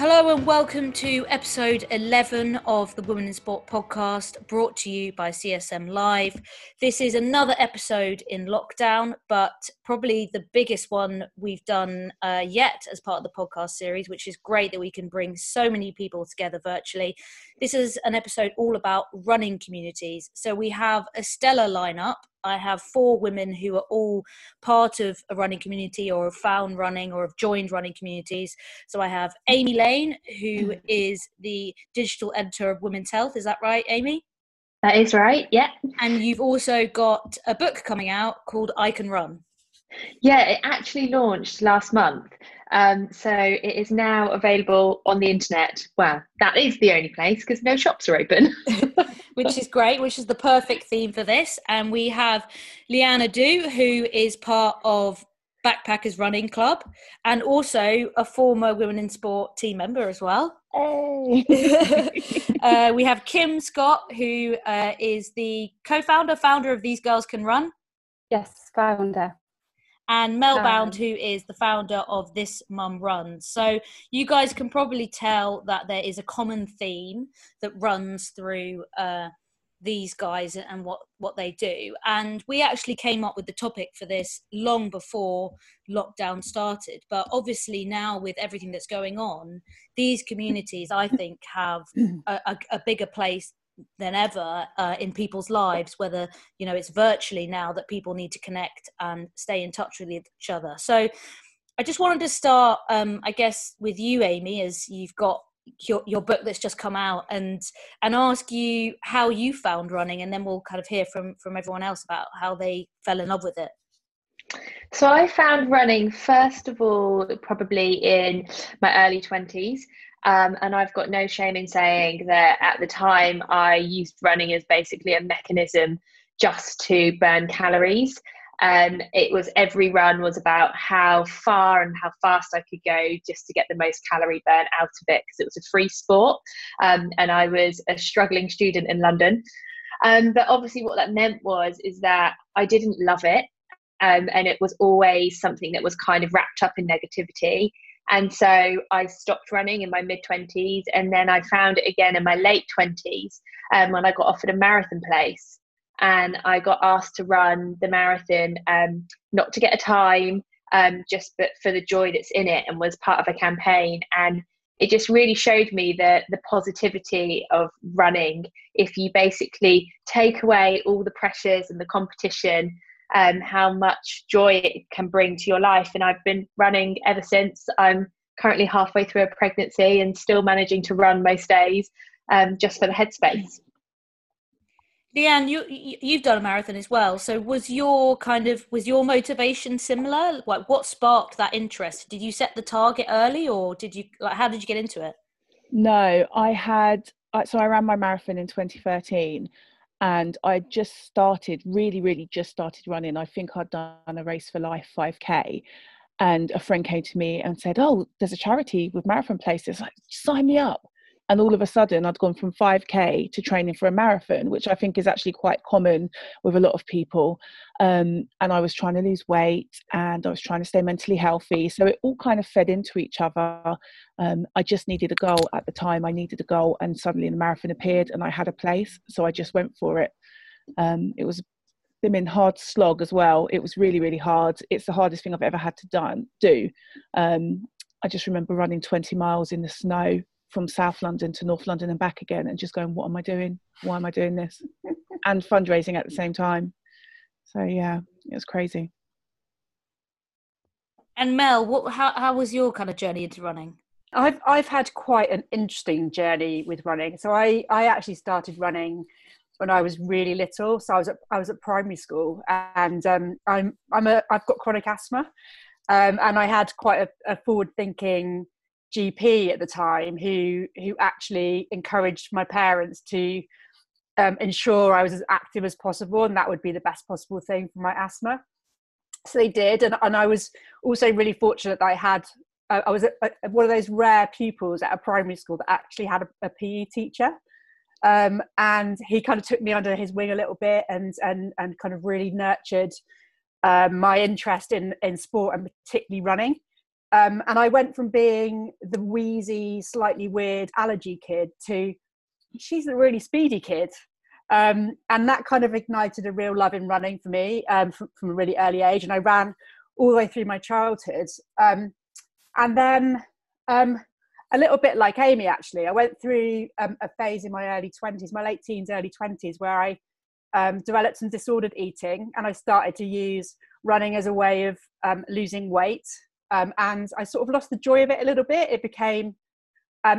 Hello and welcome to episode 11 of the Women in Sport podcast brought to you by CSM Live. This is another episode in lockdown, but probably the biggest one we've done uh, yet as part of the podcast series, which is great that we can bring so many people together virtually. This is an episode all about running communities. So we have a stellar lineup. I have four women who are all part of a running community or have found running or have joined running communities. So I have Amy Lane, who mm-hmm. is the digital editor of Women's Health. Is that right, Amy? That is right, yeah. And you've also got a book coming out called I Can Run. Yeah, it actually launched last month. Um, so it is now available on the internet. Well, that is the only place because no shops are open. which is great, which is the perfect theme for this. And we have Leeanne Adu, who is part of Backpackers Running Club and also a former Women in Sport team member as well. Hey. uh, we have Kim Scott, who uh, is the co founder, founder of These Girls Can Run. Yes, founder and Mel Bound, who is the founder of This Mum Runs. So you guys can probably tell that there is a common theme that runs through uh, these guys and what what they do. And we actually came up with the topic for this long before lockdown started. But obviously now with everything that's going on, these communities I think have a, a, a bigger place than ever uh, in people's lives whether you know it's virtually now that people need to connect and stay in touch with each other. So i just wanted to start um, i guess with you amy as you've got your, your book that's just come out and and ask you how you found running and then we'll kind of hear from from everyone else about how they fell in love with it. So I found running first of all probably in my early 20s um, and I've got no shame in saying that at the time I used running as basically a mechanism just to burn calories. Um, it was every run was about how far and how fast I could go just to get the most calorie burn out of it because it was a free sport. Um, and I was a struggling student in London. Um, but obviously, what that meant was is that I didn't love it, um, and it was always something that was kind of wrapped up in negativity. And so I stopped running in my mid 20s. And then I found it again in my late 20s um, when I got offered a marathon place. And I got asked to run the marathon, um, not to get a time, um, just but for the joy that's in it, and was part of a campaign. And it just really showed me the the positivity of running. If you basically take away all the pressures and the competition, um, how much joy it can bring to your life. And I've been running ever since. I'm currently halfway through a pregnancy and still managing to run most days um, just for the headspace. Leeanne, you you've done a marathon as well. So was your kind of was your motivation similar? Like what sparked that interest? Did you set the target early, or did you like how did you get into it? No, I had so I ran my marathon in 2013 and I just started, really, really just started running. I think I'd done a Race for Life 5K. And a friend came to me and said, Oh, there's a charity with marathon places. Like, sign me up and all of a sudden i'd gone from 5k to training for a marathon which i think is actually quite common with a lot of people. Um, and i was trying to lose weight and i was trying to stay mentally healthy. So it all kind of fed into each other. Um, i just needed a goal at the time. I needed a goal and suddenly the marathon appeared and i had a place. So i just went for it. Um, it was them in hard slog as well. It was really really hard. It's the hardest thing i've ever had to done do. Um, i just remember running 20 miles in the snow from South London to North London and back again and just going, what am I doing? Why am I doing this? and fundraising at the same time. So yeah, it was crazy. And Mel, what how how was your kind of journey into running? I've I've had quite an interesting journey with running. So I I actually started running when I was really little. So I was at I was at primary school, and um, I'm I'm a I've got chronic asthma, um, and I had quite a, a forward thinking GP at the time who who actually encouraged my parents to um, ensure I was as active as possible, and that would be the best possible thing for my asthma. So they did, and, and I was also really fortunate that I had uh, I was a, a, one of those rare pupils at a primary school that actually had a, a PE teacher. Um, and he kind of took me under his wing a little bit and and and kind of really nurtured um, my interest in in sport and particularly running Um, and I went from being the wheezy, slightly weird allergy kid to she's a really speedy kid. Um, and that kind of ignited a real love in running for me um, from, from, a really early age. And I ran all the way through my childhood. Um, and then um, a little bit like Amy, actually, I went through um, a phase in my early 20s, my late teens, early 20s, where I um, developed some disordered eating and I started to use running as a way of losing weight. And I sort of lost the joy of it a little bit. It became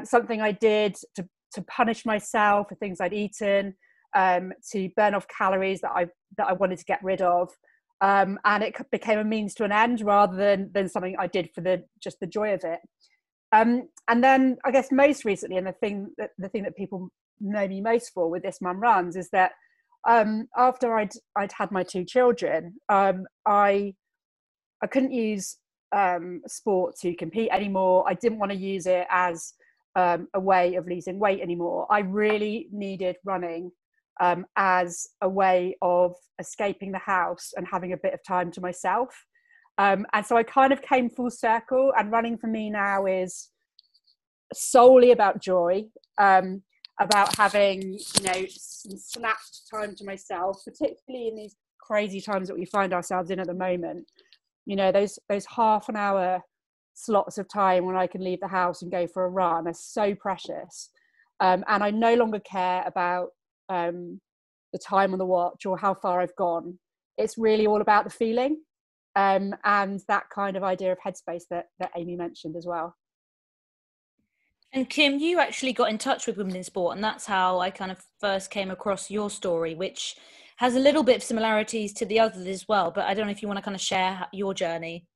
something I did to, to punish myself for things I'd eaten um, to burn off calories that I that I wanted to get rid of, um, and it became a means to an end rather than than something I did for the just the joy of it. Um, and then I guess most recently, and the thing that the thing that people know me most for with this mum runs is that um, after I'd I'd had my two children, um, I I couldn't use um, sport to compete anymore. I didn't want to use it as um, a way of losing weight anymore. I really needed running um, as a way of escaping the house and having a bit of time to myself. Um, and so I kind of came full circle, and running for me now is solely about joy, um, about having you know some snapped time to myself, particularly in these crazy times that we find ourselves in at the moment. You know those those half an hour slots of time when I can leave the house and go for a run are so precious. Um, and I no longer care about um, the time on the watch or how far I've gone. It's really all about the feeling um, and that kind of idea of headspace that, that Amy mentioned as well. And Kim, you actually got in touch with Women in Sport, and that's how I kind of first came across your story, which has a little bit of similarities to the others as well. But I don't know if you want to kind of share your journey.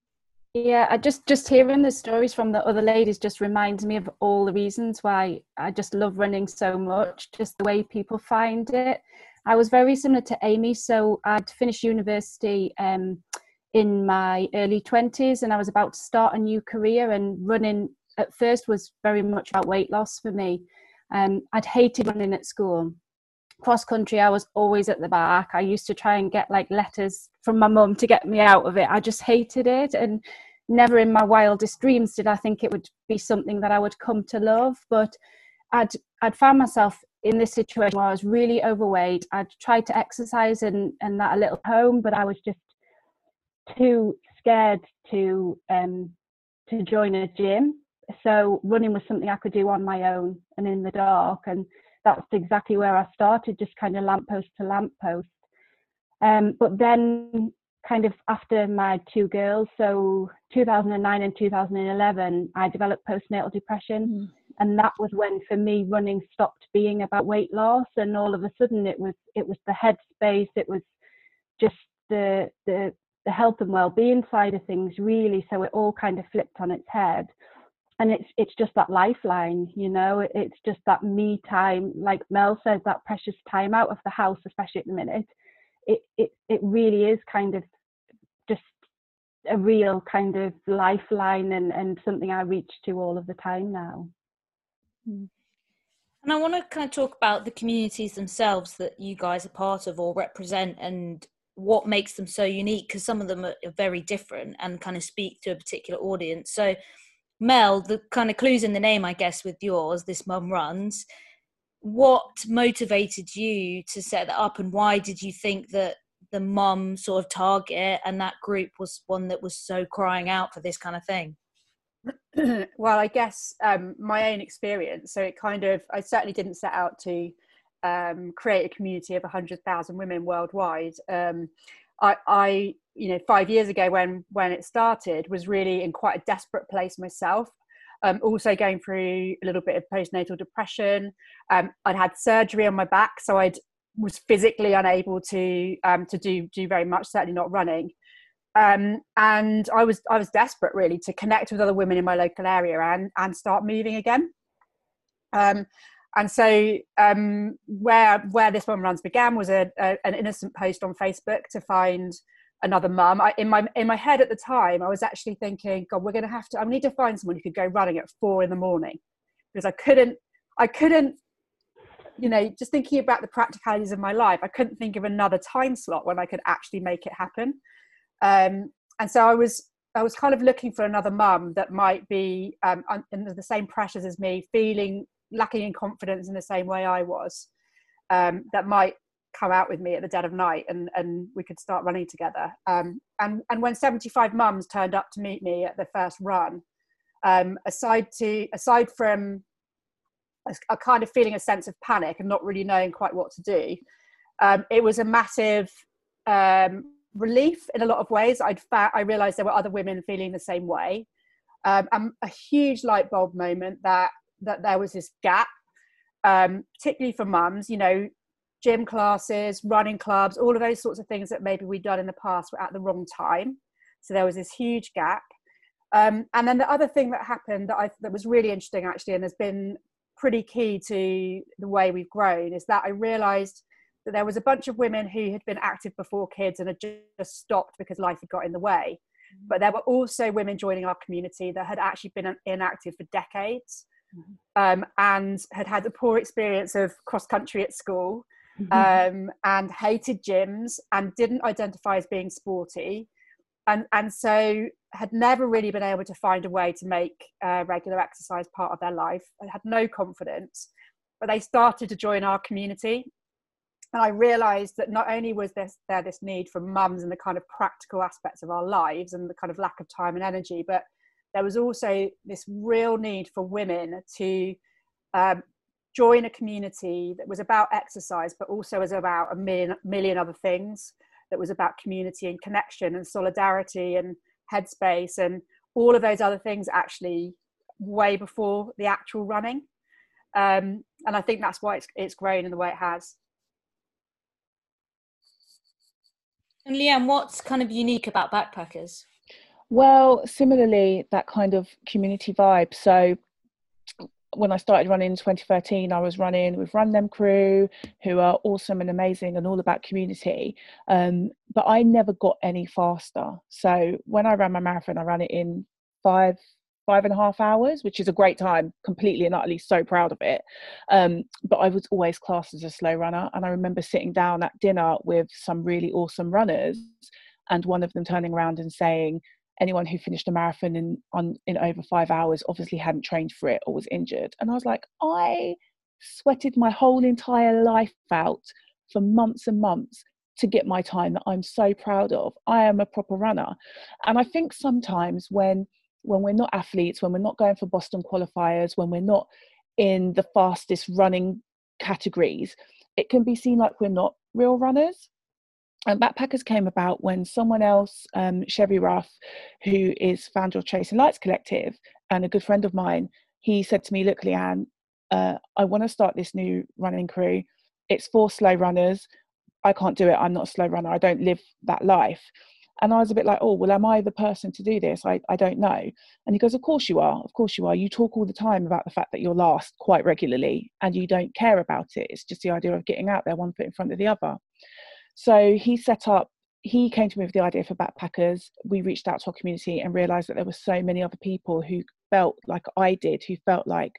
Yeah, I just just hearing the stories from the other ladies just reminds me of all the reasons why I just love running so much. Just the way people find it. I was very similar to Amy, so I'd finished university um, in my early twenties, and I was about to start a new career. And running at first was very much about weight loss for me. Um, I'd hated running at school cross country i was always at the back. I used to try and get like letters from my mum to get me out of it. I just hated it and never in my wildest dreams did i think it would be something that i would come to love. But i'd i'd found myself in this situation where i was really overweight. I'd tried to exercise and and that a little home but i was just too scared to um to join a gym. So running was something i could do on my own and in the dark and that's exactly where I started, just kind of lamppost to lamppost. Um, but then, kind of after my two girls, so 2009 and 2011, I developed postnatal depression. Mm. And that was when, for me, running stopped being about weight loss, and all of a sudden, it was it was the headspace, it was just the the the health and well-being side of things, really. So it all kind of flipped on its head and it's it's just that lifeline you know it's just that me time like mel says that precious time out of the house especially at the minute it it, it really is kind of just a real kind of lifeline and and something i reach to all of the time now hmm. and i want to kind of talk about the communities themselves that you guys are part of or represent and what makes them so unique because some of them are very different and kind of speak to a particular audience so Mel, the kind of clues in the name, I guess, with yours, this mum runs. What motivated you to set that up, and why did you think that the mum sort of target and that group was one that was so crying out for this kind of thing? well, I guess um, my own experience. So it kind of, I certainly didn't set out to um, create a community of 100,000 women worldwide. Um, I, I you know five years ago when when it started was really in quite a desperate place myself. Um, also going through a little bit of postnatal depression. Um, i'd had surgery on my back so i was physically unable to um, to do do very much certainly not running. Um, and i was i was desperate really to connect with other women in my local area and and start moving again. Um, and so um, where where this mum runs began was a, a, an innocent post on facebook to find another mum. In my in my head at the time, I was actually thinking, God, we're going to have to. I need to find someone who could go running at four in the morning because I couldn't. I couldn't. You know, just thinking about the practicalities of my life, I couldn't think of another time slot when I could actually make it happen. Um, and so I was I was kind of looking for another mum that might be um, under the same pressures as me, feeling lacking in confidence in the same way I was, um, that might come out with me at the dead of night and, and we could start running together. Um, and, and when 75 mums turned up to meet me at the first run, um, aside to aside from a, a, kind of feeling a sense of panic and not really knowing quite what to do, um, it was a massive um, relief in a lot of ways. I'd fa- I realised there were other women feeling the same way, um, and a huge light bulb moment that that there was this gap, um, particularly for mums. You know, gym classes, running clubs, all of those sorts of things that maybe we'd done in the past were at the wrong time. So there was this huge gap. Um, and then the other thing that happened that I that was really interesting actually, and has been pretty key to the way we've grown, is that I realised that there was a bunch of women who had been active before kids and had just stopped because life had got in the way. Mm-hmm. But there were also women joining our community that had actually been inactive for decades. Um, and had had a poor experience of cross country at school mm-hmm. um, and hated gyms and didn't identify as being sporty. And, and so had never really been able to find a way to make uh, regular exercise part of their life and had no confidence but they started to join our community and I realised that not only was this, there this need for mums and the kind of practical aspects of our lives and the kind of lack of time and energy, but there was also this real need for women to um, join a community that was about exercise, but also was about a million, million other things. That was about community and connection and solidarity and headspace and all of those other things actually way before the actual running. Um, and I think that's why it's, it's grown in the way it has. And Leeanne, what's kind of unique about backpackers? Well, similarly, that kind of community vibe. So when I started running in 2013, I was running with Run Dem Crew, who are awesome and amazing and all about community. Um, but I never got any faster. So when I ran my marathon, I ran it in five five and a half hours, which is a great time, completely and utterly so proud of it. Um, but I was always classed as a slow runner. And I remember sitting down at dinner with some really awesome runners and one of them turning around and saying, anyone who finished a marathon in on in over five hours obviously hadn't trained for it or was injured. And I was like, I sweated my whole entire life out for months and months to get my time that I'm so proud of. I am a proper runner. And I think sometimes when when we're not athletes, when we're not going for Boston qualifiers, when we're not in the fastest running categories, it can be seen like we're not real runners. And Backpackers came about when someone else, um, Chevy Ruff, who is founder of Chasing Lights Collective and a good friend of mine, he said to me, Look, Leeanne, uh, I want to start this new running crew. It's for slow runners. I can't do it. I'm not a slow runner. I don't live that life. And I was a bit like, oh, well, am I the person to do this? I, I don't know. And he goes, of course you are. Of course you are. You talk all the time about the fact that you're last quite regularly and you don't care about it. It's just the idea of getting out there one foot in front of the other. So he set up, he came to me with the idea for backpackers. We reached out to our community and realized that there were so many other people who felt like I did, who felt like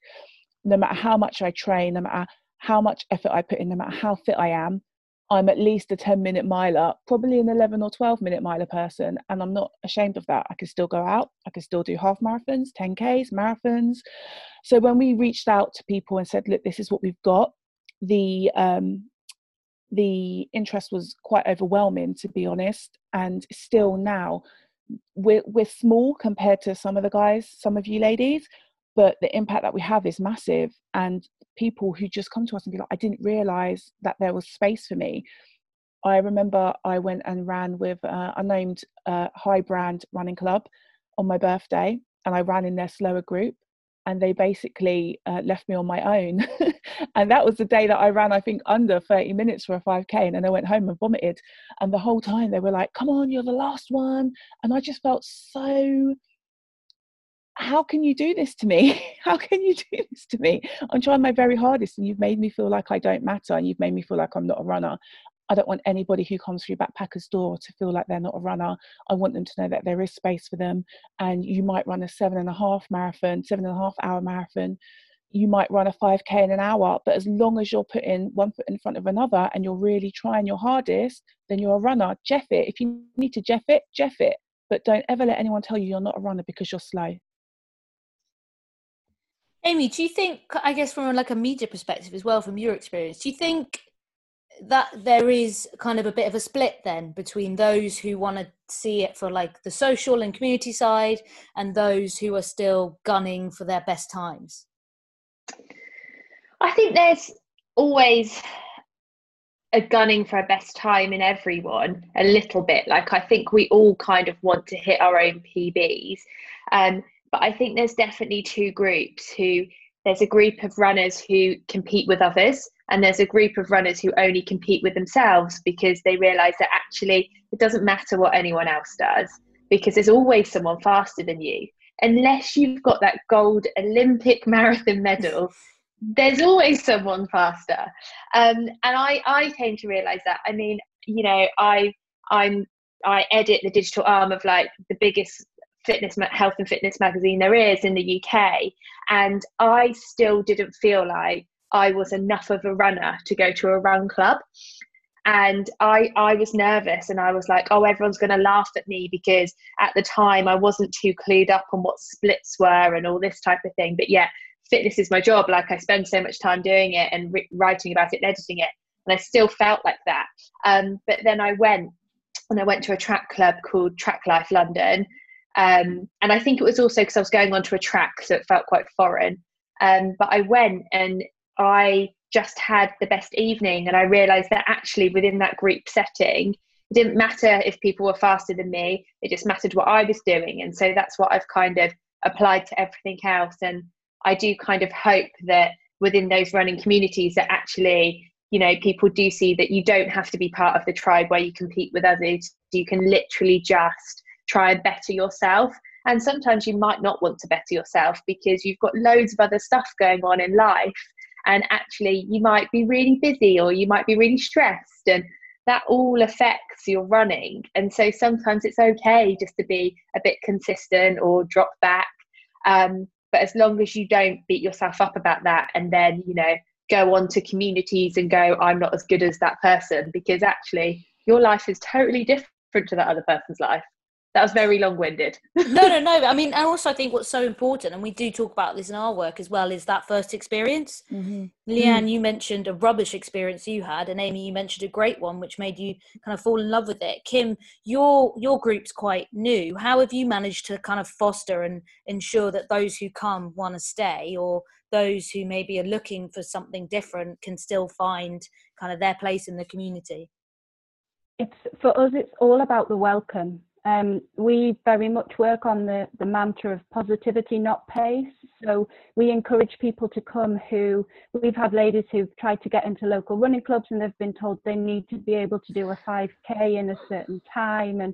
no matter how much I train, no matter how much effort I put in, no matter how fit I am, I'm at least a 10 minute miler, probably an 11 or 12 minute miler person. And I'm not ashamed of that. I can still go out, I can still do half marathons, 10Ks, marathons. So when we reached out to people and said, look, this is what we've got, the, um, the interest was quite overwhelming, to be honest. And still now, we're, we're small compared to some of the guys, some of you ladies, but the impact that we have is massive and people who just come to us and be like i didn't realize that there was space for me i remember i went and ran with uh, a named uh, high brand running club on my birthday and i ran in their slower group and they basically uh, left me on my own and that was the day that i ran i think under 30 minutes for a 5k and then i went home and vomited and the whole time they were like come on you're the last one and i just felt so how can you do this to me? How can you do this to me? I'm trying my very hardest, and you've made me feel like I don't matter, and you've made me feel like I'm not a runner. I don't want anybody who comes through Backpackers door to feel like they're not a runner. I want them to know that there is space for them. And you might run a seven and a half marathon, seven and a half hour marathon. You might run a 5K in an hour, but as long as you're putting one foot in front of another and you're really trying your hardest, then you're a runner. Jeff it. If you need to Jeff it, Jeff it but don't ever let anyone tell you you're not a runner because you're slow. Amy, do you think, I guess, from like a media perspective as well, from your experience, do you think that there is kind of a bit of a split then between those who want to see it for like the social and community side and those who are still gunning for their best times? I think there's always a gunning for a best time in everyone a little bit like i think we all kind of want to hit our own pbs um, but i think there's definitely two groups who there's a group of runners who compete with others and there's a group of runners who only compete with themselves because they realize that actually it doesn't matter what anyone else does because there's always someone faster than you. Unless you've got that gold olympic marathon medal there's always someone faster. Um, and i i came to realize that. I mean you know i i'm i edit the digital arm of like the biggest fitness health and fitness magazine there is in the uk and i still didn't feel like i was enough of a runner to go to a run club and I I was nervous and I was like, oh, everyone's going to laugh at me because at the time I wasn't too clued up on what splits were and all this type of thing. But yeah, fitness is my job. Like I spend so much time doing it and re- writing about it and editing it. And I still felt like that. Um, but then I went and I went to a track club called Track Life London. Um, and I think it was also because I was going onto a track, so it felt quite foreign. Um, but I went and I just had the best evening. And I realized that actually within that group setting, it didn't matter if people were faster than me, it just mattered what I was doing. And so that's what I've kind of applied to everything else. And I do kind of hope that within those running communities that actually you know people do see that you don't have to be part of the tribe where you compete with others you can literally just try and better yourself and sometimes you might not want to better yourself because you've got loads of other stuff going on in life and actually you might be really busy or you might be really stressed and that all affects your running. And so sometimes it's okay just to be a bit consistent or drop back um, but as long as you don't beat yourself up about that and then, you know, go on to communities and go, I'm not as good as that person, because actually your life is totally different to that other person's life that was very long-winded. No no no i mean and also i think what's so important and we do talk about this in our work as well is that first experience. Mm-hmm. leeanne mm. you mentioned a rubbish experience you had and amy you mentioned a great one which made you kind of fall in love with it. Kim your your group's quite new. How have you managed to kind of foster and ensure that those who come want to stay or those who maybe are looking for something different can still find kind of their place in the community? It's for us it's all about the welcome um, we very much work on the, the mantra of positivity, not pace. So we encourage people to come who we've had ladies who've tried to get into local running clubs and they've been told they need to be able to do a 5k in a certain time and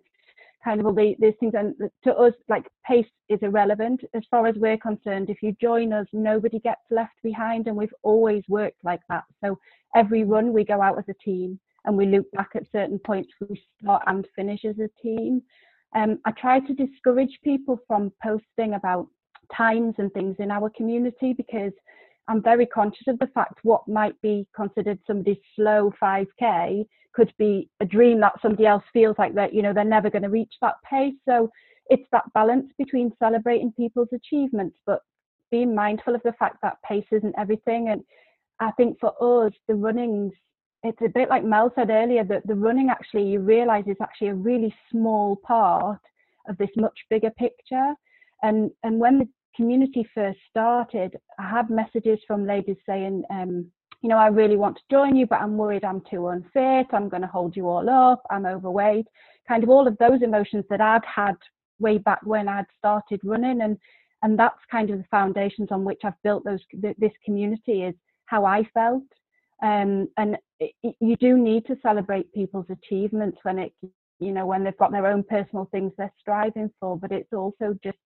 kind of all the, these things. And to us, like pace is irrelevant as far as we're concerned. If you join us, nobody gets left behind, and we've always worked like that. So every run we go out as a team and we look back at certain points we start and finish as a team. Um, I try to discourage people from posting about times and things in our community because I'm very conscious of the fact what might be considered somebody's slow 5k could be a dream that somebody else feels like that you know they're never going to reach that pace so it's that balance between celebrating people's achievements but being mindful of the fact that pace isn't everything and I think for us the runnings it's a bit like Mel said earlier that the running actually you realize is actually a really small part of this much bigger picture. And and when the community first started, I had messages from ladies saying, um, you know, I really want to join you, but I'm worried I'm too unfit. I'm going to hold you all up. I'm overweight. Kind of all of those emotions that I'd had way back when I'd started running, and and that's kind of the foundations on which I've built those this community is how I felt um, and it, you do need to celebrate people's achievements when it you know when they've got their own personal things they're striving for but it's also just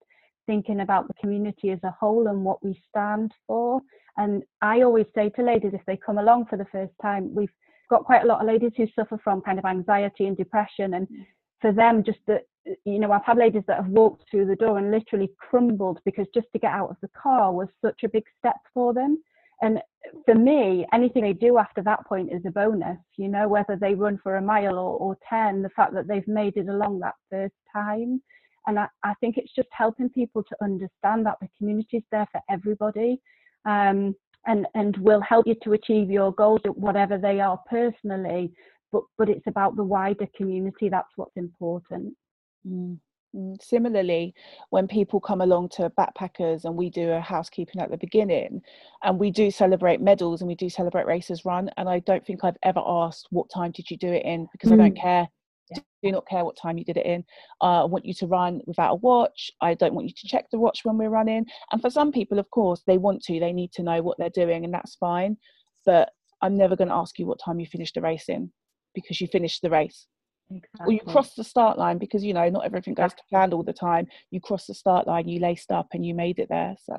thinking about the community as a whole and what we stand for. And i always say to ladies if they come along for the first time we've got quite a lot of ladies who suffer from kind of anxiety and depression and mm. for them just that you know i've had ladies that have walked through the door and literally crumbled because just to get out of the car was such a big step for them and for me, anything they do after that point is a bonus, you know, whether they run for a mile or, or 10, the fact that they've made it along that first time. And I, I think it's just helping people to understand that the community is there for everybody. Um, and, and will help you to achieve your goals, whatever they are personally, but, but it's about the wider community. That's what's important. Mm. Mm, similarly, when people come along to backpackers and we do a housekeeping at the beginning, and we do celebrate medals and we do celebrate races run, and I don't think I've ever asked what time did you do it in because mm. I don't mm. care. Yeah. Do not care what time you did it in. Uh, I want you to run without a watch. I don't want you to check the watch when we're running. And for some people, of course, they want to. They need to know what they're doing, and that's fine. But I'm never going to ask you what time you finished the race in because you finished the race. Exactly. Or you cross the start line because you know not everything goes to plan all the time. You cross the start line, you laced up, and you made it there. So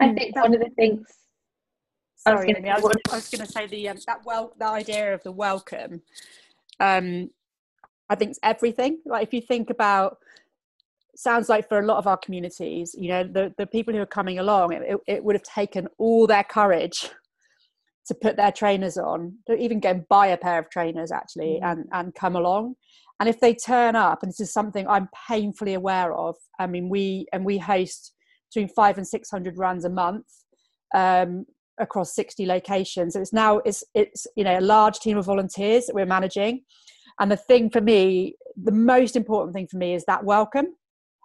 I mm. think one of the things. Sorry, I was going to say the um, that well the idea of the welcome. Um, I think it's everything. Like if you think about, sounds like for a lot of our communities, you know, the the people who are coming along, it, it would have taken all their courage to put their trainers on, to even go and buy a pair of trainers actually mm. and, and come along. And if they turn up, and this is something I'm painfully aware of, I mean, we and we host between five and six hundred runs a month um, across 60 locations. So it's now it's it's you know a large team of volunteers that we're managing. And the thing for me, the most important thing for me is that welcome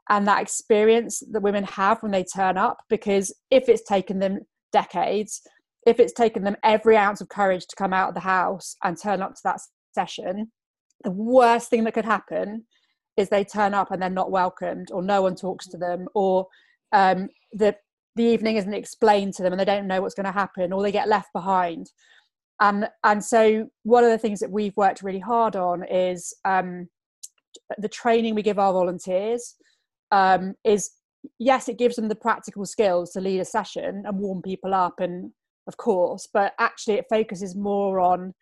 and that experience that women have when they turn up. Because if it's taken them decades, if it's taken them every ounce of courage to come out of the house and turn up to that session, the worst thing that could happen is they turn up and they're not welcomed, or no one talks to them, or um, the the evening isn't explained to them and they don't know what's going to happen, or they get left behind. And and so one of the things that we've worked really hard on is um, the training we give our volunteers um, is yes, it gives them the practical skills to lead a session and warm people up and of course, but actually it focuses more on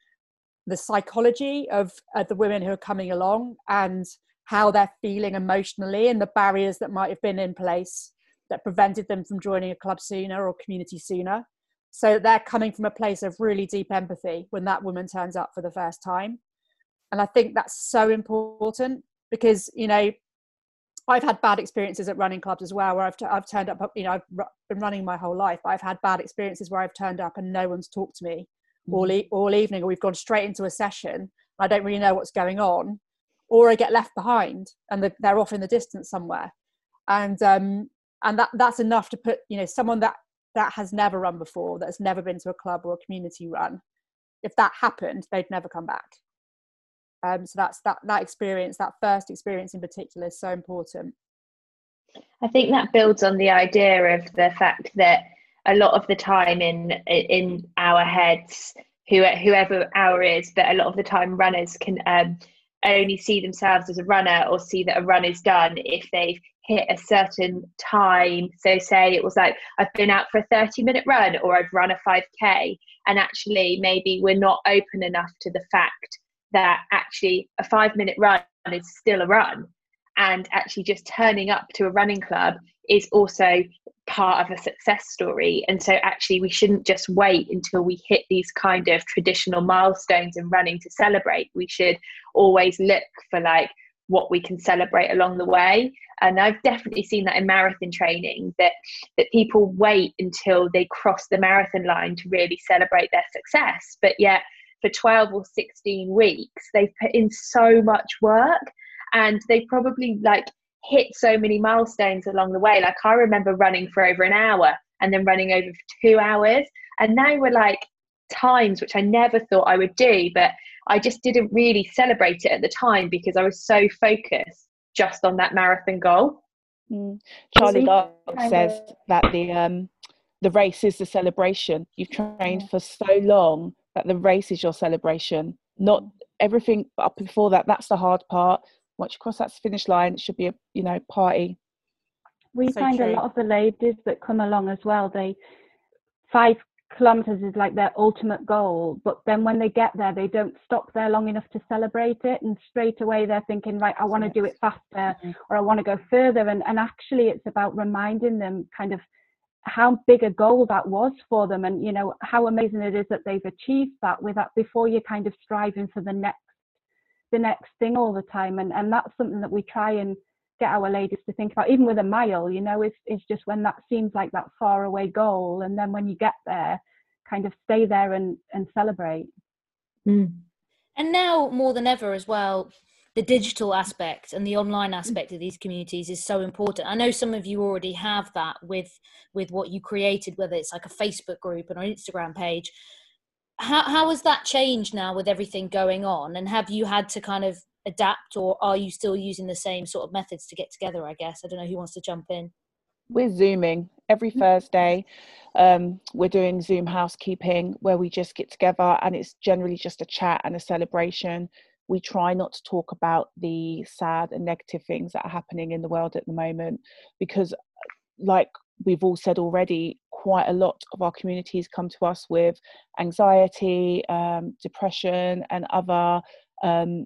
the psychology of uh, the women who are coming along and how they're feeling emotionally and the barriers that might have been in place that prevented them from joining a club sooner or community sooner. So they're coming from a place of really deep empathy when that woman turns up for the first time. And I think that's so important because, you know, I've had bad experiences at running clubs as well, where I've, t- I've turned up, you know, I've r- been running my whole life, but I've had bad experiences where I've turned up and no one's talked to me mm. all, e- all evening, or we've gone straight into a session. I don't really know what's going on, or I get left behind and the, they're off in the distance somewhere. And, um, and that, that's enough to put, you know, someone that, that has never run before, that has never been to a club or a community run, if that happened, they'd never come back. Um, so that's that that experience, that first experience in particular, is so important. I think that builds on the idea of the fact that a lot of the time in in our heads, who, whoever our is, but a lot of the time runners can um, only see themselves as a runner or see that a run is done if they've hit a certain time. So, say it was like, I've been out for a 30 minute run or I've run a 5K, and actually, maybe we're not open enough to the fact that actually a five minute run is still a run. And actually just turning up to a running club is also part of a success story. And so actually we shouldn't just wait until we hit these kind of traditional milestones in running to celebrate. We should always look for like what we can celebrate along the way. And i've definitely seen that in marathon training that that people wait until they cross the marathon line to really celebrate their success. But yet for 12 or 16 weeks they've put in so much work and they probably like hit so many milestones along the way. Like i remember running for over an hour and then running over for two hours and now we're like times which i never thought i would do but i just didn't really celebrate it at the time because i was so focused just on that marathon goal. Mm. charlie Dark says that the um the race is the celebration. You've trained for so long that the race is your celebration, not everything up before that. That's the hard part. Once you cross that finish line, it should be a you know party. We so find true. a lot of the ladies that come along as well. They five kilometers is like their ultimate goal, but then when they get there, they don't stop there long enough to celebrate it, and straight away they're thinking, right, I want to do it faster, mm-hmm. or I want to go further. And and actually, it's about reminding them kind of how big a goal that was for them and you know how amazing it is that they've achieved that with that before you're kind of striving for the next the next thing all the time and and that's something that we try and get our ladies to think about even with a mile you know it's, it's just when that seems like that far away goal and then when you get there kind of stay there and and celebrate mm. and now more than ever as well the digital aspect and the online aspect of these communities is so important. I know some of you already have that with with what you created, whether it's like a Facebook group and an Instagram page. How how has that changed now with everything going on? And have you had to kind of adapt, or are you still using the same sort of methods to get together? I guess I don't know who wants to jump in. We're zooming every mm. Thursday. Um, we're doing Zoom housekeeping where we just get together and it's generally just a chat and a celebration we try not to talk about the sad and negative things that are happening in the world at the moment because like we've all said already quite a lot of our communities come to us with anxiety um, depression and other um,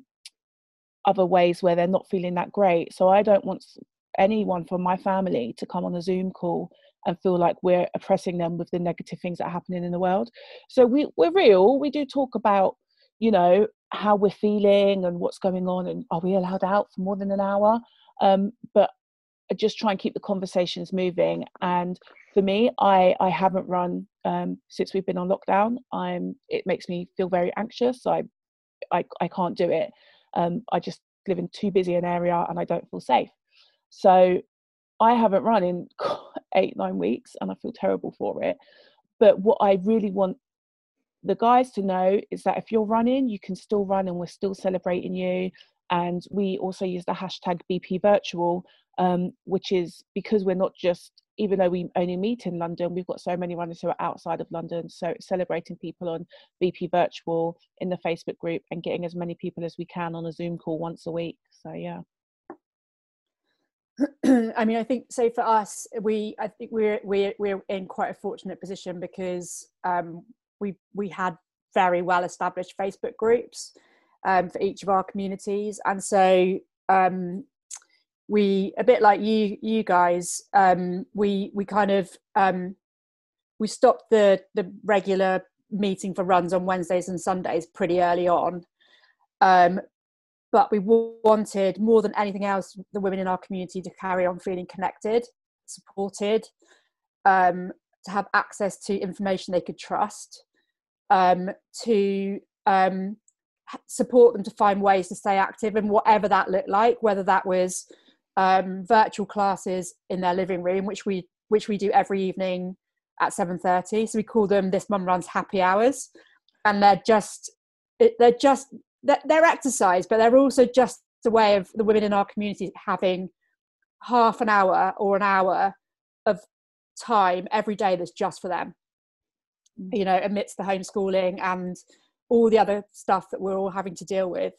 other ways where they're not feeling that great. So i don't want anyone from my family to come on a zoom call and feel like we're oppressing them with the negative things that are happening in the world. So we, we're real we do talk about you know how we're feeling and what's going on and are we allowed out for more than an hour? Um, but I just try and keep the conversations moving. And for me i i haven't run um, since we've been on lockdown. I'm it makes me feel very anxious. I i, I can't do it. Um, i just live in too busy an area and i don't feel safe. So i haven't run in eight nine weeks and i feel terrible for it. But what i really want the guys to know is that if you're running, you can still run and we're still celebrating you. And we also use the hashtag BP Virtual, um, which is because we're not just, even though we only meet in London, we've got so many runners who are outside of London. So celebrating people on BP Virtual in the Facebook group and getting as many people as we can on a Zoom call once a week. So, yeah. I mean, I think so for us, we I think we're we're we're in quite a fortunate position because um, we we had very well established Facebook groups um, for each of our communities, and so um, we a bit like you you guys um, we we kind of um, we stopped the the regular meeting for runs on Wednesdays and Sundays pretty early on. Um, but we wanted more than anything else the women in our community to carry on feeling connected, supported, um, to have access to information they could trust, um, to um, support them to find ways to stay active and whatever that looked like, whether that was um, virtual classes in their living room, which we which we do every evening at 7.30 so we call them this mum runs happy hours. And they're just they're just they're exercise but they're also just a way of the women in our community having half an hour or an hour of time every day that's just for them you know amidst the homeschooling and all the other stuff that we're all having to deal with.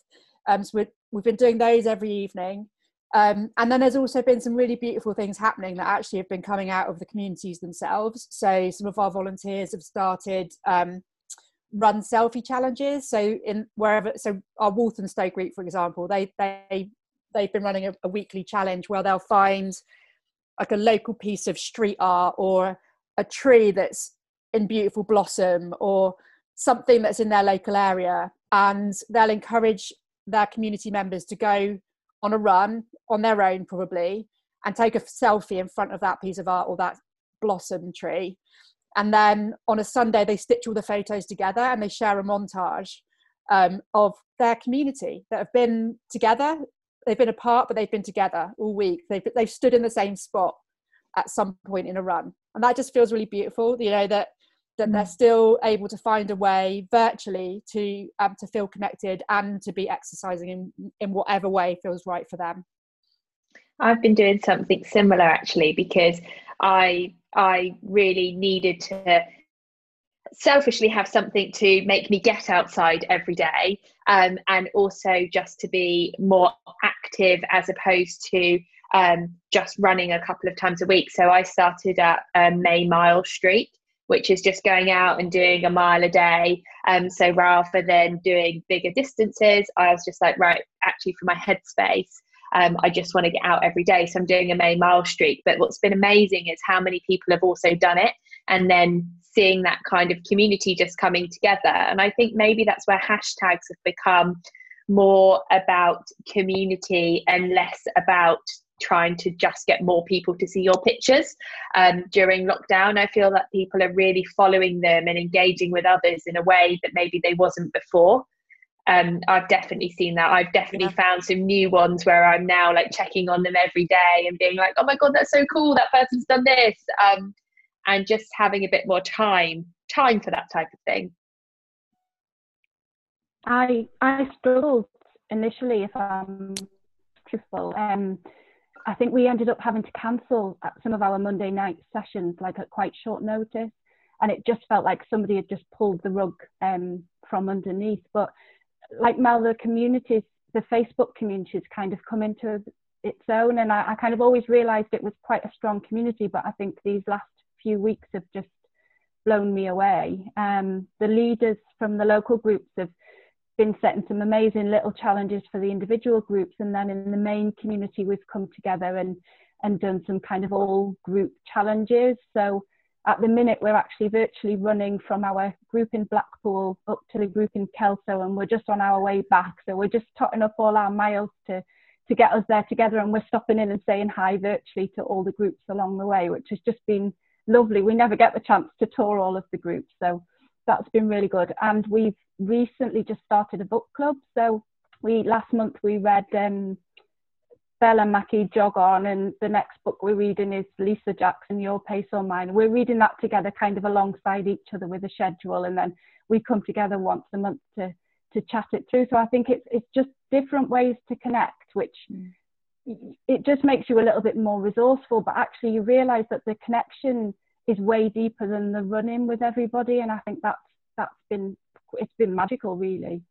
Um, so we have been doing those every evening. Um, and then there's also been some really beautiful things happening that actually have been coming out of the communities themselves. So some of our volunteers have started um, run selfie challenges. So in wherever so our walthamstow group for example they they they've been running a, a weekly challenge where they'll find like a local piece of street art or a tree that's in beautiful blossom or something that's in their local area and they'll encourage their community members to go on a run on their own probably and take a selfie in front of that piece of art or that blossom tree. And then on a sunday they stitch all the photos together and they share a montage um, of their community that have been together. They've been apart but they've been together all week. They've, they've stood in the same spot at some point in a run. And that just feels really beautiful you know that that mm. they're still able to find a way virtually to um, to feel connected and to be exercising in in whatever way feels right for them i've been doing something similar actually because i i really needed to selfishly have something to make me get outside every day um, and also just to be more active as opposed to um, just running a couple of times a week so i started at um, may mile street which is just going out and doing a mile a day. Um, so rather than doing bigger distances, I was just like, right, actually, for my headspace, um, I just want to get out every day. So I'm doing a May mile streak. But what's been amazing is how many people have also done it and then seeing that kind of community just coming together. And I think maybe that's where hashtags have become more about community and less about trying to just get more people to see your pictures um, during lockdown. I feel that people are really following them and engaging with others in a way that maybe they wasn't before. Um, I've definitely seen that. I've definitely yeah. found some new ones where I'm now like checking on them every day and being like, oh my god, that's so cool. That person's done this, um, and just having a bit more time time for that type of thing. I I struggled initially, if I'm truthful. Um, I think we ended up having to cancel some of our Monday night sessions, like at quite short notice, and it just felt like somebody had just pulled the rug um, from underneath. But like Mel, the communities, the Facebook communities, kind of come into its own, and I, I kind of always realised it was quite a strong community. But I think these last few weeks have just blown me away. Um, the leaders from the local groups have been setting some amazing little challenges for the individual groups and then in the main community we've come together and and done some kind of all group challenges. So at the minute we're actually virtually running from our group in blackpool up to the group in kelso and we're just on our way back. So we're just totting up all our miles to to get us there together and we're stopping in and saying hi virtually to all the groups along the way which has just been lovely. We never get the chance to tour all of the groups so that's been really good. And we've recently just started a book club. So we last month we read um, Bella Mackie Jog On, and the next book we're reading is Lisa Jackson, Your Pace or Mine. We're reading that together, kind of alongside each other with a schedule, and then we come together once a month to to chat it through. So I think it's it's just different ways to connect, which mm. it just makes you a little bit more resourceful. But actually, you realise that the connection is way deeper than the running with everybody and i think that's that's been it's been magical really.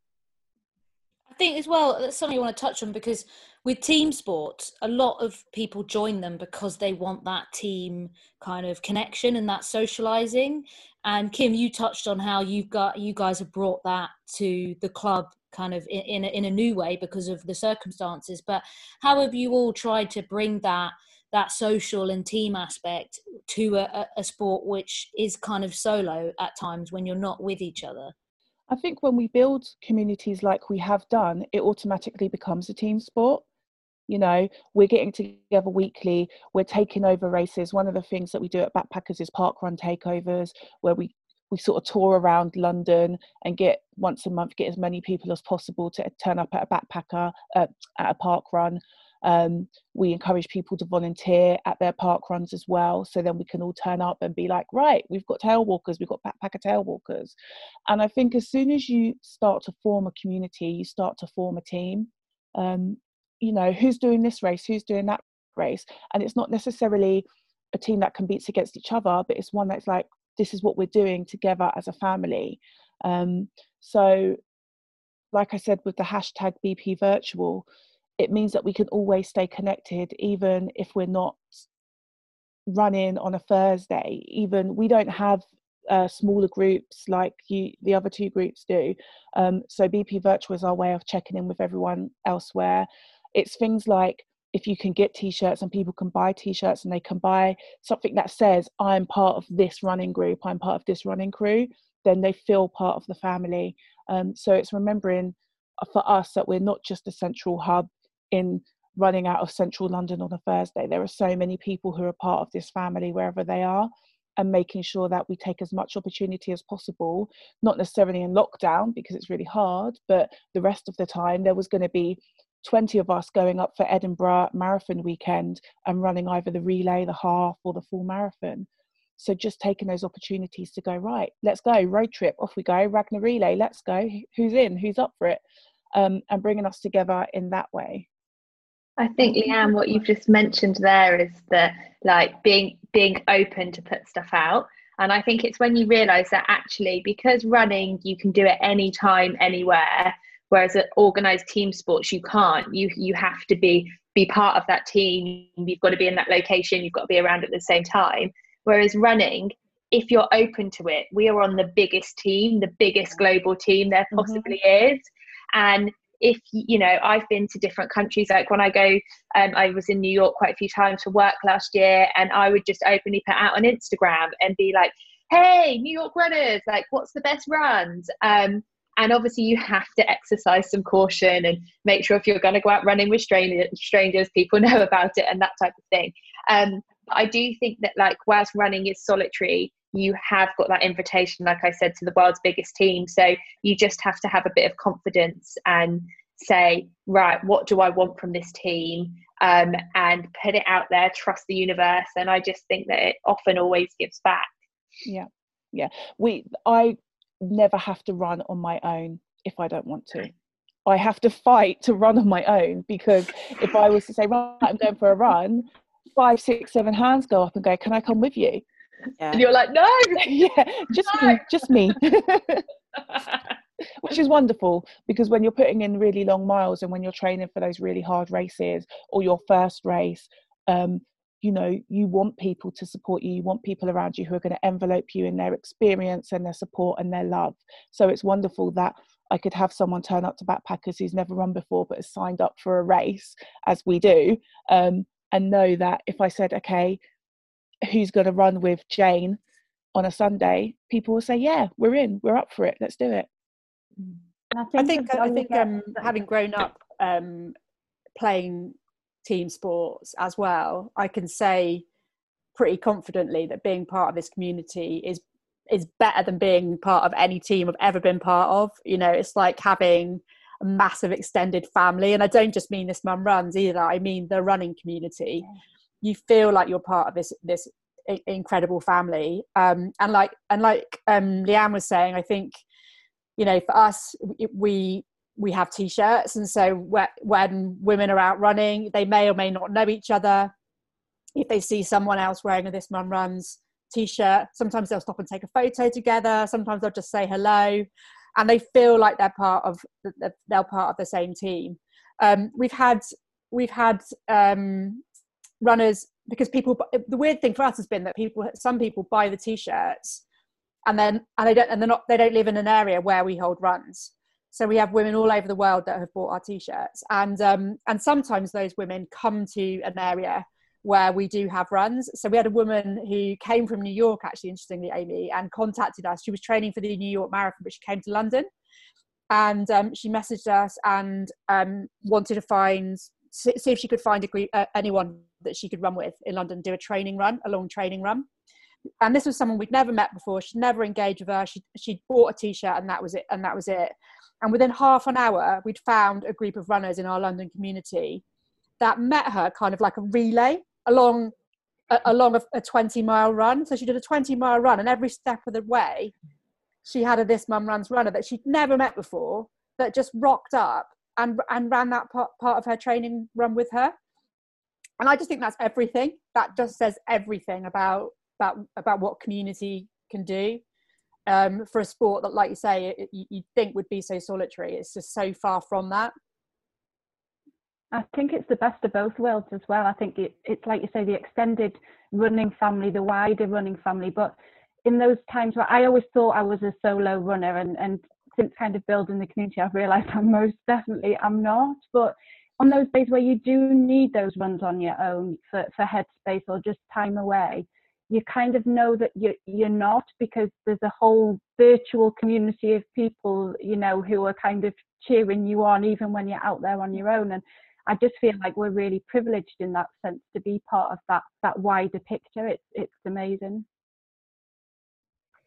I think as well that's something you want to touch on because with team sports a lot of people join them because they want that team kind of connection and that socializing. And kim you touched on how you've got you guys have brought that to the club kind of in, in a, in a new way because of the circumstances. But how have you all tried to bring that that social and team aspect to a, a sport which is kind of solo at times when you're not with each other? I think when we build communities like we have done, it automatically becomes a team sport. You know, we're getting together weekly, we're taking over races. One of the things that we do at Backpackers is park run takeovers, where we we sort of tour around London and get once a month get as many people as possible to turn up at a backpacker uh, at a park run. Um, we encourage people to volunteer at their park runs as well. So then we can all turn up and be like, right, we've got tail walkers, we've got backpacker tail walkers. And I think as soon as you start to form a community, you start to form a team. Um, you know, who's doing this race, who's doing that race. And it's not necessarily a team that competes against each other, but it's one that's like, this is what we're doing together as a family. Um, so, like I said, with the hashtag BP Virtual, it means that we can always stay connected even if we're not running on a thursday even we don't have uh, smaller groups like you the other two groups do. Um, so bp virtual is our way of checking in with everyone elsewhere. It's things like if you can get t-shirts and people can buy t-shirts and they can buy something that says i'm part of this running group i'm part of this running crew then they feel part of the family. Um, so it's remembering uh, for us that we're not just a central hub in running out of central London on a Thursday. There are so many people who are part of this family wherever they are, and making sure that we take as much opportunity as possible, not necessarily in lockdown because it's really hard, but the rest of the time there was going to be 20 of us going up for Edinburgh Marathon weekend and running either the relay, the half, or the full marathon. So just taking those opportunities to go, right, let's go, road trip, off we go, Ragnar Relay, let's go, who's in, who's up for it, um, and bringing us together in that way. I think Leeanne, what you've just mentioned there is the like being being open to put stuff out. And I think it's when you realise that actually, because running you can do it anytime, anywhere, whereas at organised team sports you can't. You you have to be be part of that team. You've got to be in that location. You've got to be around at the same time. Whereas running, if you're open to it, we are on the biggest team, the biggest global team there mm-hmm. possibly mm-hmm. is. And if you know i've been to different countries like when i go um, i was in new york quite a few times for work last year and i would just openly put out on instagram and be like hey new york runners like what's the best runs? Um, and obviously you have to exercise some caution and make sure if you're going to go out running with strangers people know about it and that type of thing. Um, i do think that like whilst running is solitary you have got that invitation like i said to the world's biggest team. So you just have to have a bit of confidence and say right what do i want from this team? Um, and put it out there trust the universe. And i just think that it often always gives back. Yeah yeah. We i never have to run on my own if i don't want to. I have to fight to run on my own because if i was to say right i'm going for a run five six seven hands go up and go can i come with you yeah. and you're like no yeah just no. me just me which is wonderful because when you're putting in really long miles and when you're training for those really hard races or your first race um, you know you want people to support you you want people around you who are going to envelope you in their experience and their support and their love so it's wonderful that i could have someone turn up to backpackers who's never run before but has signed up for a race as we do um, and know that if i said okay who's going to run with jane on a sunday people will say yeah we're in we're up for it let's do it I think I think, I think um, having grown up um, playing team sports as well, I can say pretty confidently that being part of this community is is better than being part of any team I've ever been part of. You know, it's like having a massive extended family, and I don't just mean this mum runs either. I mean the running community. You feel like you're part of this this incredible family, um, and like and like um, Leeanne was saying, I think you know for us we we have t-shirts. And so when women are out running they may or may not know each other. If they see someone else wearing a this mum runs t-shirt sometimes they'll stop and take a photo together. Sometimes they'll just say hello. And they feel like they're part of they're part of the same team. Um, we've had we've had um, runners because people the weird thing for us has been that people some people buy the t-shirts and then and they don't and they're not they don't live in an area where we hold runs. So we have women all over the world that have bought our t-shirts. And um, and sometimes those women come to an area where we do have runs. So we had a woman who came from new york actually interestingly amy and contacted us. She was training for the new york marathon but she came to london. And um, she messaged us and um, wanted to find see if she could find a, uh, anyone that she could run with in london do a training run a long training run. And this was someone we'd never met before. She'd never engaged with her. She she bought a t-shirt and that was it and that was it. And within half an hour we'd found a group of runners in our london community that met her kind of like a relay along along a, a 20 mile run. So she did a 20 mile run and every step of the way she had a this mum runs runner that she'd never met before that just rocked up and and ran that part, part of her training run with her and i just think that's everything that just says everything about about about what community can do um, for a sport that, like you say, it, you, would think would be so solitary. It's just so far from that. I think it's the best of both worlds as well. I think it, it's like you say, the extended running family, the wider running family. But in those times where I always thought I was a solo runner, and, and since kind of building the community, I've realised I most definitely am not. But on those days where you do need those runs on your own for, for headspace or just time away, you kind of know that you're, you're not because there's a whole virtual community of people, you know, who are kind of cheering you on even when you're out there on your own. And I just feel like we're really privileged in that sense to be part of that that wider picture. It's it's amazing.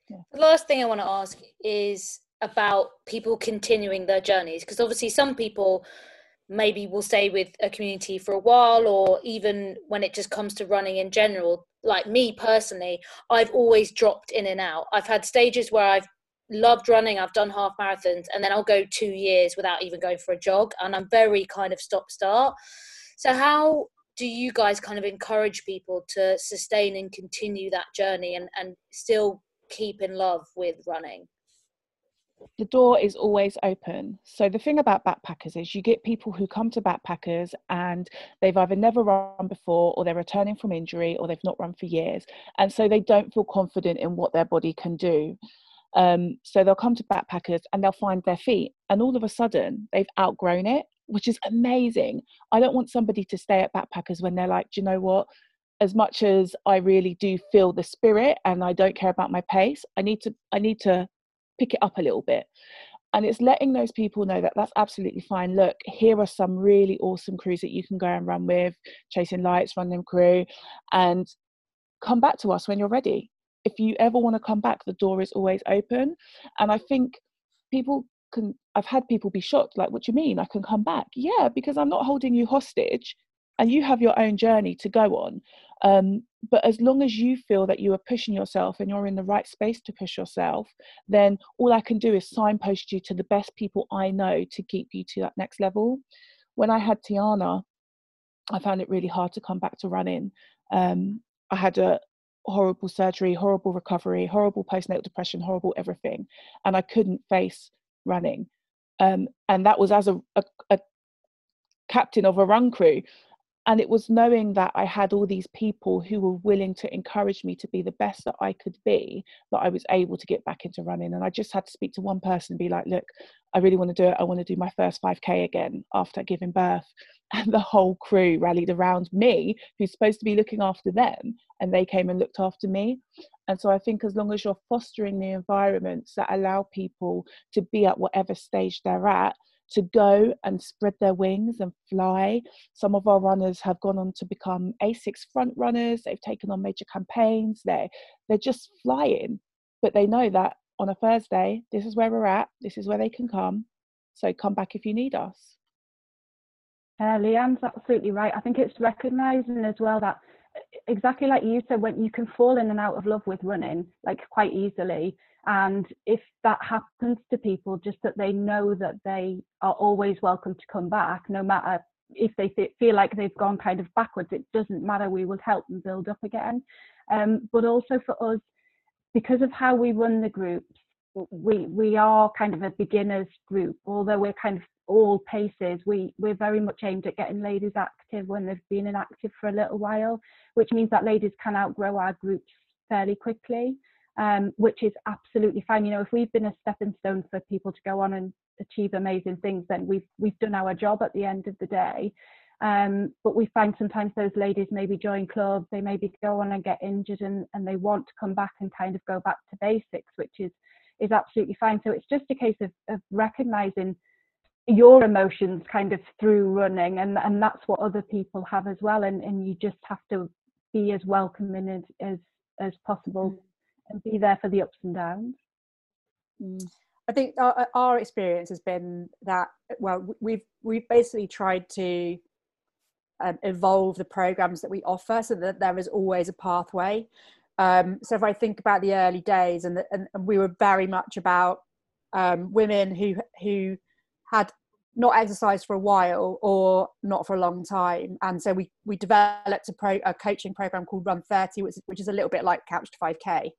The last thing I want to ask is about people continuing their journeys because obviously some people maybe will stay with a community for a while or even when it just comes to running in general like me personally i've always dropped in and out. I've had stages where i've loved running i've done half marathons and then i'll go two years without even going for a jog and i'm very kind of stop start. So how do you guys kind of encourage people to sustain and continue that journey and, and still keep in love with running the door is always open. So the thing about backpackers is you get people who come to backpackers and they've either never run before or they're returning from injury or they've not run for years. And so they don't feel confident in what their body can do. Um, so they'll come to backpackers and they'll find their feet and all of a sudden they've outgrown it, which is amazing. I don't want somebody to stay at backpackers when they're like, do you know what? As much as I really do feel the spirit and I don't care about my pace, I need to I need to pick it up a little bit. and it's letting those people know that that's absolutely fine. Look here are some really awesome crews that you can go and run with chasing lights running crew and come back to us when you're ready. If you ever want to come back the door is always open. And i think people can i've had people be shocked like what do you mean? I can come back? Yeah because i'm not holding you hostage and you have your own journey to go on um, but as long as you feel that you are pushing yourself and you're in the right space to push yourself then all i can do is signpost you to the best people i know to keep you to that next level. When i had tiana i found it really hard to come back to running. Um, i had a horrible surgery horrible recovery horrible postnatal depression horrible everything and i couldn't face running. Um, and that was as a, a, a captain of a run crew and it was knowing that I had all these people who were willing to encourage me to be the best that I could be that I was able to get back into running. And I just had to speak to one person and be like, look, I really want to do it. I want to do my first 5K again after giving birth. And the whole crew rallied around me, who's supposed to be looking after them, and they came and looked after me. And so I think as long as you're fostering the environments that allow people to be at whatever stage they're at, to go and spread their wings and fly. Some of our runners have gone on to become ASICS front runners. They've taken on major campaigns. They're they're just flying, but they know that on a Thursday, this is where we're at. This is where they can come. So come back if you need us. Uh, Leeanne's absolutely right. I think it's recognizing as well that exactly like you said, when you can fall in and out of love with running, like quite easily. And if that happens to people, just that they know that they are always welcome to come back, no matter if they feel like they've gone kind of backwards, it doesn't matter. We will help them build up again. Um, but also for us, because of how we run the groups, we we are kind of a beginners group. Although we're kind of all paces, we we're very much aimed at getting ladies active when they've been inactive for a little while, which means that ladies can outgrow our groups fairly quickly um, which is absolutely fine. You know, if we've been a stepping stone for people to go on and achieve amazing things, then we've we've done our job at the end of the day. Um, but we find sometimes those ladies maybe join clubs, they maybe go on and get injured and, and they want to come back and kind of go back to basics, which is is absolutely fine. So it's just a case of, of recognizing your emotions kind of through running and, and that's what other people have as well. And, and you just have to be as welcoming as, as, as possible and be there for the ups and downs. Mm. I think our, our experience has been that well we've we've basically tried to um, evolve the programs that we offer so that there is always a pathway. Um, so if I think about the early days, and, the, and, and we were very much about um, women who who had not exercised for a while or not for a long time, and so we we developed a, pro, a coaching program called Run Thirty, which, which is a little bit like Couch to Five K,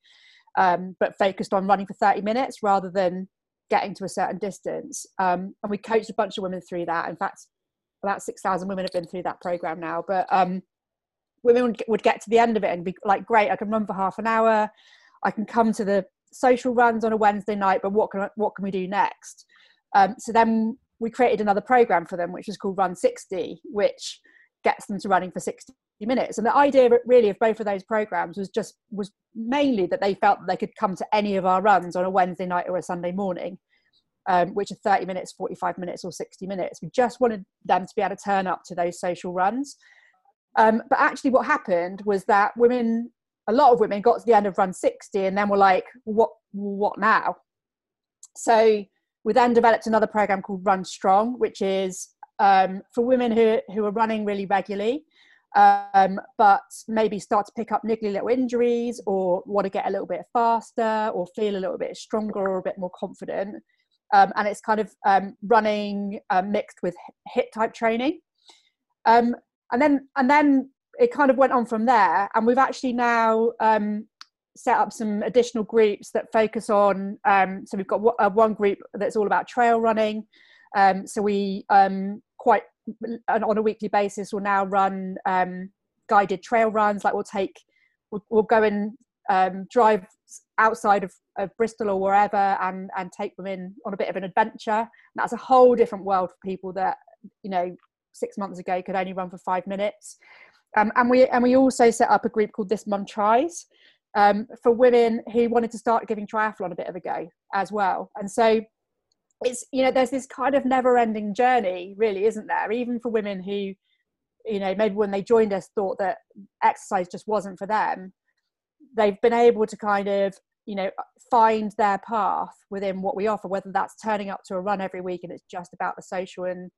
um, but focused on running for 30 minutes rather than getting to a certain distance. Um, and we coached a bunch of women through that. In fact, about 6,000 women have been through that program now. But um, women would, would get to the end of it and be like, great, I can run for half an hour. I can come to the social runs on a Wednesday night, but what can, what can we do next? Um, so then we created another program for them, which is called Run 60, which gets them to running for 60 minutes. And the idea really of both of those programs was just was mainly that they felt that they could come to any of our runs on a wednesday night or a sunday morning um, which are 30 minutes 45 minutes or 60 minutes. We just wanted them to be able to turn up to those social runs. Um, but actually what happened was that women a lot of women got to the end of run 60 and then were like what what now? So we then developed another program called run strong which is um, for women who, who are running really regularly um, but maybe start to pick up niggly little injuries or want to get a little bit faster or feel a little bit stronger or a bit more confident. Um, and it's kind of um, running uh, mixed with HIIT type training. Um, and then and then it kind of went on from there. And we've actually now set up some additional groups that focus on. Um, so we've got uh, one group that's all about trail running. so we quite on a weekly basis will now run um, guided trail runs like we'll take we'll, we'll go and um, drive outside of, of, bristol or wherever and and take them in on a bit of an adventure and that's a whole different world for people that you know six months ago could only run for five minutes um, and we and we also set up a group called this mum tries um, for women who wanted to start giving triathlon a bit of a go as well. And so it's you know there's this kind of never ending journey really isn't there? Even for women who you know maybe when they joined us thought that exercise just wasn't for them they've been able to kind of you know find their path within what we offer whether that's turning up to a run every week and it's just about the social and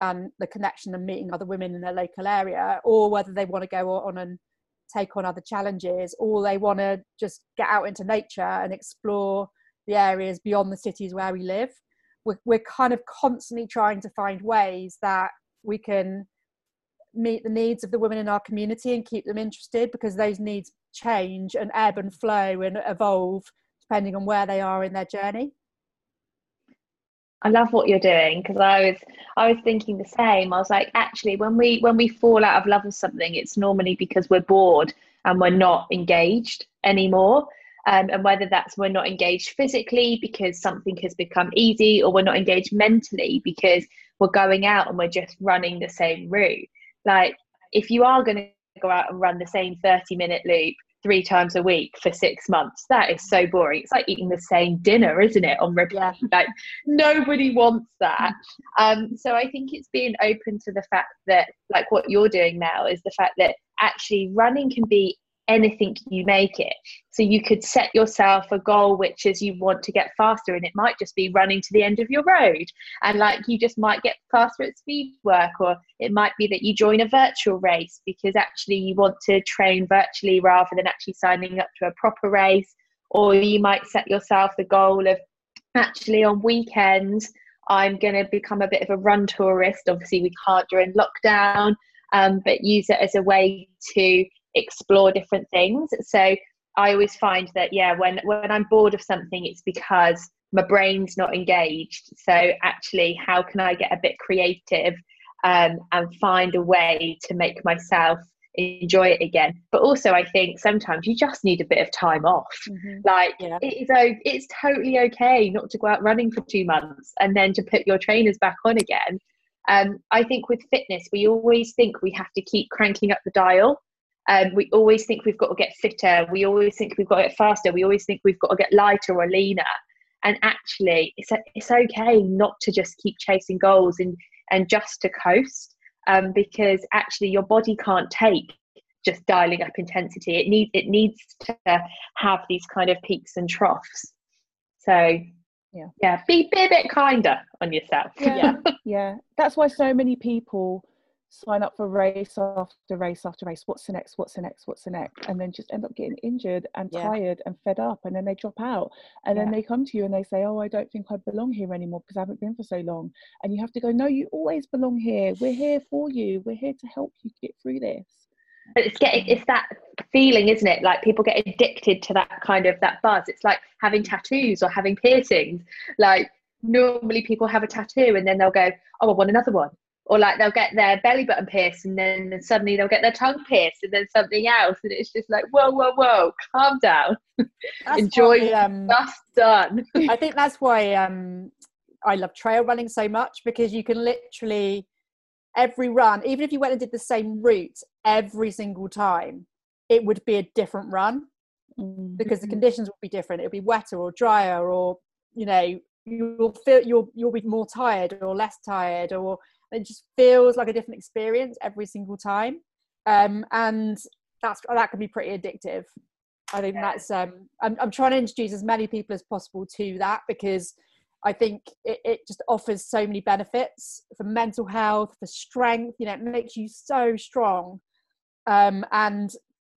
um, the connection and meeting other women in their local area or whether they want to go on and take on other challenges or they want to just get out into nature and explore the areas beyond the cities where we live. We're, we're kind of constantly trying to find ways that we can meet the needs of the women in our community and keep them interested because those needs change and ebb and flow and evolve depending on where they are in their journey I love what you're doing because I was I was thinking the same. I was like, actually, when we when we fall out of love with something, it's normally because we're bored and we're not engaged anymore. Um, and whether that's we're not engaged physically because something has become easy, or we're not engaged mentally because we're going out and we're just running the same route. Like, if you are going to go out and run the same 30 minute loop three times a week for six months. That is so boring. It's like eating the same dinner, isn't it? On repeat. Yeah. Like nobody wants that. Um, so I think it's being open to the fact that, like what you're doing now, is the fact that actually running can be anything you make it. So you could set yourself a goal, which is you want to get faster, and it might just be running to the end of your road. And like you just might get faster at speed work, or it might be that you join a virtual race because actually you want to train virtually rather than actually signing up to a proper race. Or you might set yourself the goal of actually on weekends. I'm going to become a bit of a run tourist. Obviously, we can't during lockdown, um, but use it as a way to explore different things. So I always find that yeah, when when I'm bored of something, it's because my brain's not engaged. So actually, how can I get a bit creative um, and find a way to make myself enjoy it again? But also, I think sometimes you just need a bit of time off. Mm-hmm. Like yeah. it is, it's totally okay not to go out running for two months and then to put your trainers back on again. Um, I think with fitness, we always think we have to keep cranking up the dial. Um, we always think we've got to get fitter. We always think we've got to get faster. We always think we've got to get lighter or leaner. And actually, it's a, it's okay not to just keep chasing goals and and just to coast, um, because actually your body can't take just dialing up intensity. It needs it needs to have these kind of peaks and troughs. So yeah, yeah, be, be a bit kinder on yourself. Yeah, yeah. That's why so many people sign up for race after race after race. What's the next? What's the next? What's the next? And then just end up getting injured and yeah. tired and fed up, and then they drop out. And yeah. then they come to you and they say, "Oh, I don't think I belong here anymore because I haven't been for so long." And you have to go, "No, you always belong here. We're here for you. We're here to help you get through this." But it's getting it's that feeling, isn't it? Like people get addicted to that kind of that buzz. It's like having tattoos or having piercings. Like normally people have a tattoo and then they'll go, "Oh, I want another one." Or like they'll get their belly button pierced and then suddenly they'll get their tongue pierced and then something else and it's just like whoa whoa whoa calm down. Enjoy why, um, that's done. I think that's why um i love trail running so much because you can literally every run even if you went and did the same route every single time it would be a different run mm-hmm. because the conditions would be different. It would be wetter or drier or you know you'll feel you'll you'll be more tired or less tired or it just feels like a different experience every single time. Um, and that's that can be pretty addictive. I think yeah. that's um I'm, I'm trying to introduce as many people as possible to that because i think it, it just offers so many benefits for mental health for strength you know it makes you so strong um, and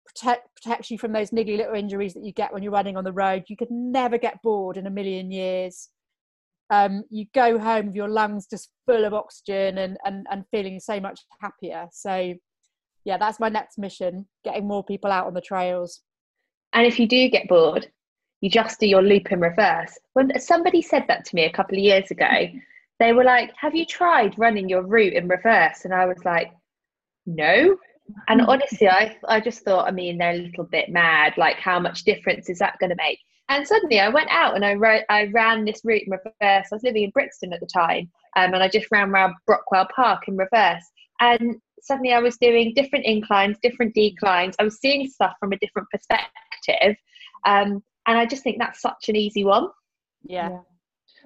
protect protects you from those niggly little injuries that you get when you're running on the road. You could never get bored in a million years um, you go home with your lungs just full of oxygen and, and, and feeling so much happier. So, yeah, that's my next mission getting more people out on the trails. And if you do get bored, you just do your loop in reverse. When somebody said that to me a couple of years ago, they were like, Have you tried running your route in reverse? And I was like, No. And honestly, I, I just thought, I mean, they're a little bit mad. Like, how much difference is that going to make? And suddenly I went out and I, wrote, I ran this route in reverse. I was living in Brixton at the time, um, and I just ran around Brockwell Park in reverse. And suddenly I was doing different inclines, different declines. I was seeing stuff from a different perspective. Um, and I just think that's such an easy one. Yeah.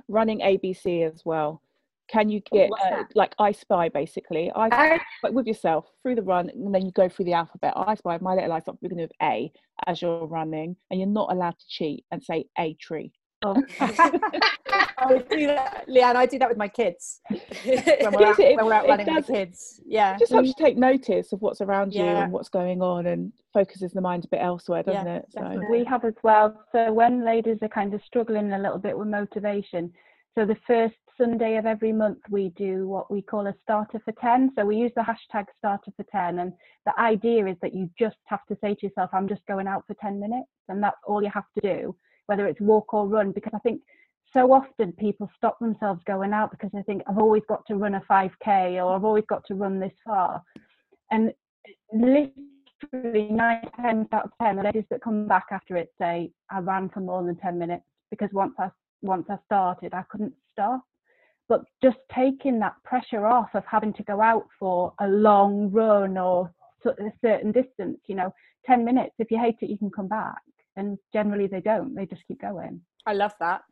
running ABC as well. Can you get uh, like I Spy basically? I but with yourself through the run, and then you go through the alphabet. I Spy, my little lights up beginning with A as you're running, and you're not allowed to cheat and say a tree. Oh. I do that, Leeanne. I do that with my kids when we're out, when we're out running does, with the kids. Yeah, it just helps you take notice of what's around you and what's going on, and focuses the mind a bit elsewhere, doesn't yeah, it? So we have as well. So when ladies are kind of struggling a little bit with motivation, so the first Sunday of every month we do what we call a starter for 10. So we use the hashtag starter for 10. And the idea is that you just have to say to yourself, I'm just going out for 10 minutes. And that's all you have to do, whether it's walk or run. Because I think so often people stop themselves going out because they think, I've always got to run a 5K or I've always got to run this far. And literally nine times out of 10, the ladies that come back after it say, I ran for more than 10 minutes because once I once I started, I couldn't stop but just taking that pressure off of having to go out for a long run or a certain distance you know 10 minutes if you hate it you can come back. And generally they don't they just keep going. I love that.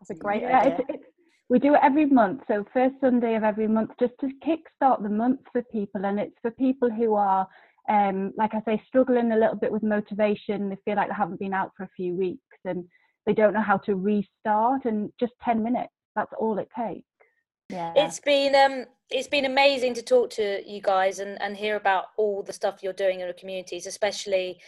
That's a great yeah, idea. It's, it's, we do it every month. So first sunday of every month just to kickstart the month for people. And it's for people who are um, like i say struggling a little bit with motivation. They feel like they haven't been out for a few weeks and they don't know how to restart. And just 10 minutes that's all it takes. Yeah. It's been um it's been amazing to talk to you guys and and hear about all the stuff you're doing in the communities especially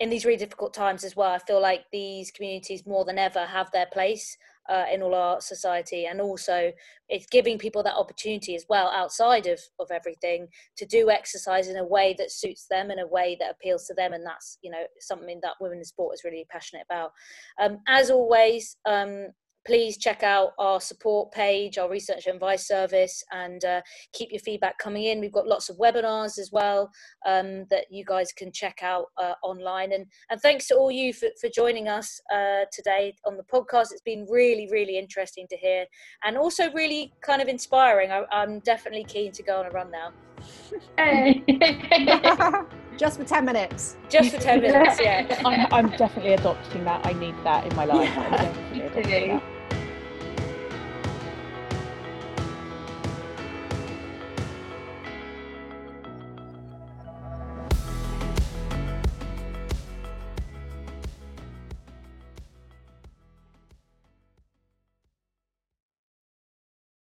in these really difficult times as well. I feel like these communities more than ever have their place uh, in all our society. And also it's giving people that opportunity as well outside of, of everything to do exercise in a way that suits them in a way that appeals to them. And that's you know something that women in sport is really passionate about. Um, as always um, please check out our support page, our research and advice service, and uh, keep your feedback coming in. We've got lots of webinars as well um, that you guys can check out uh, online. And, and thanks to all you for, for joining us uh, today on the podcast. It's been really, really interesting to hear and also really kind of inspiring. I, I'm definitely keen to go on a run now. Hey. Just for 10 minutes. Just for 10 minutes, yeah. I'm, I'm, definitely adopting that. I need that in my life. Yeah.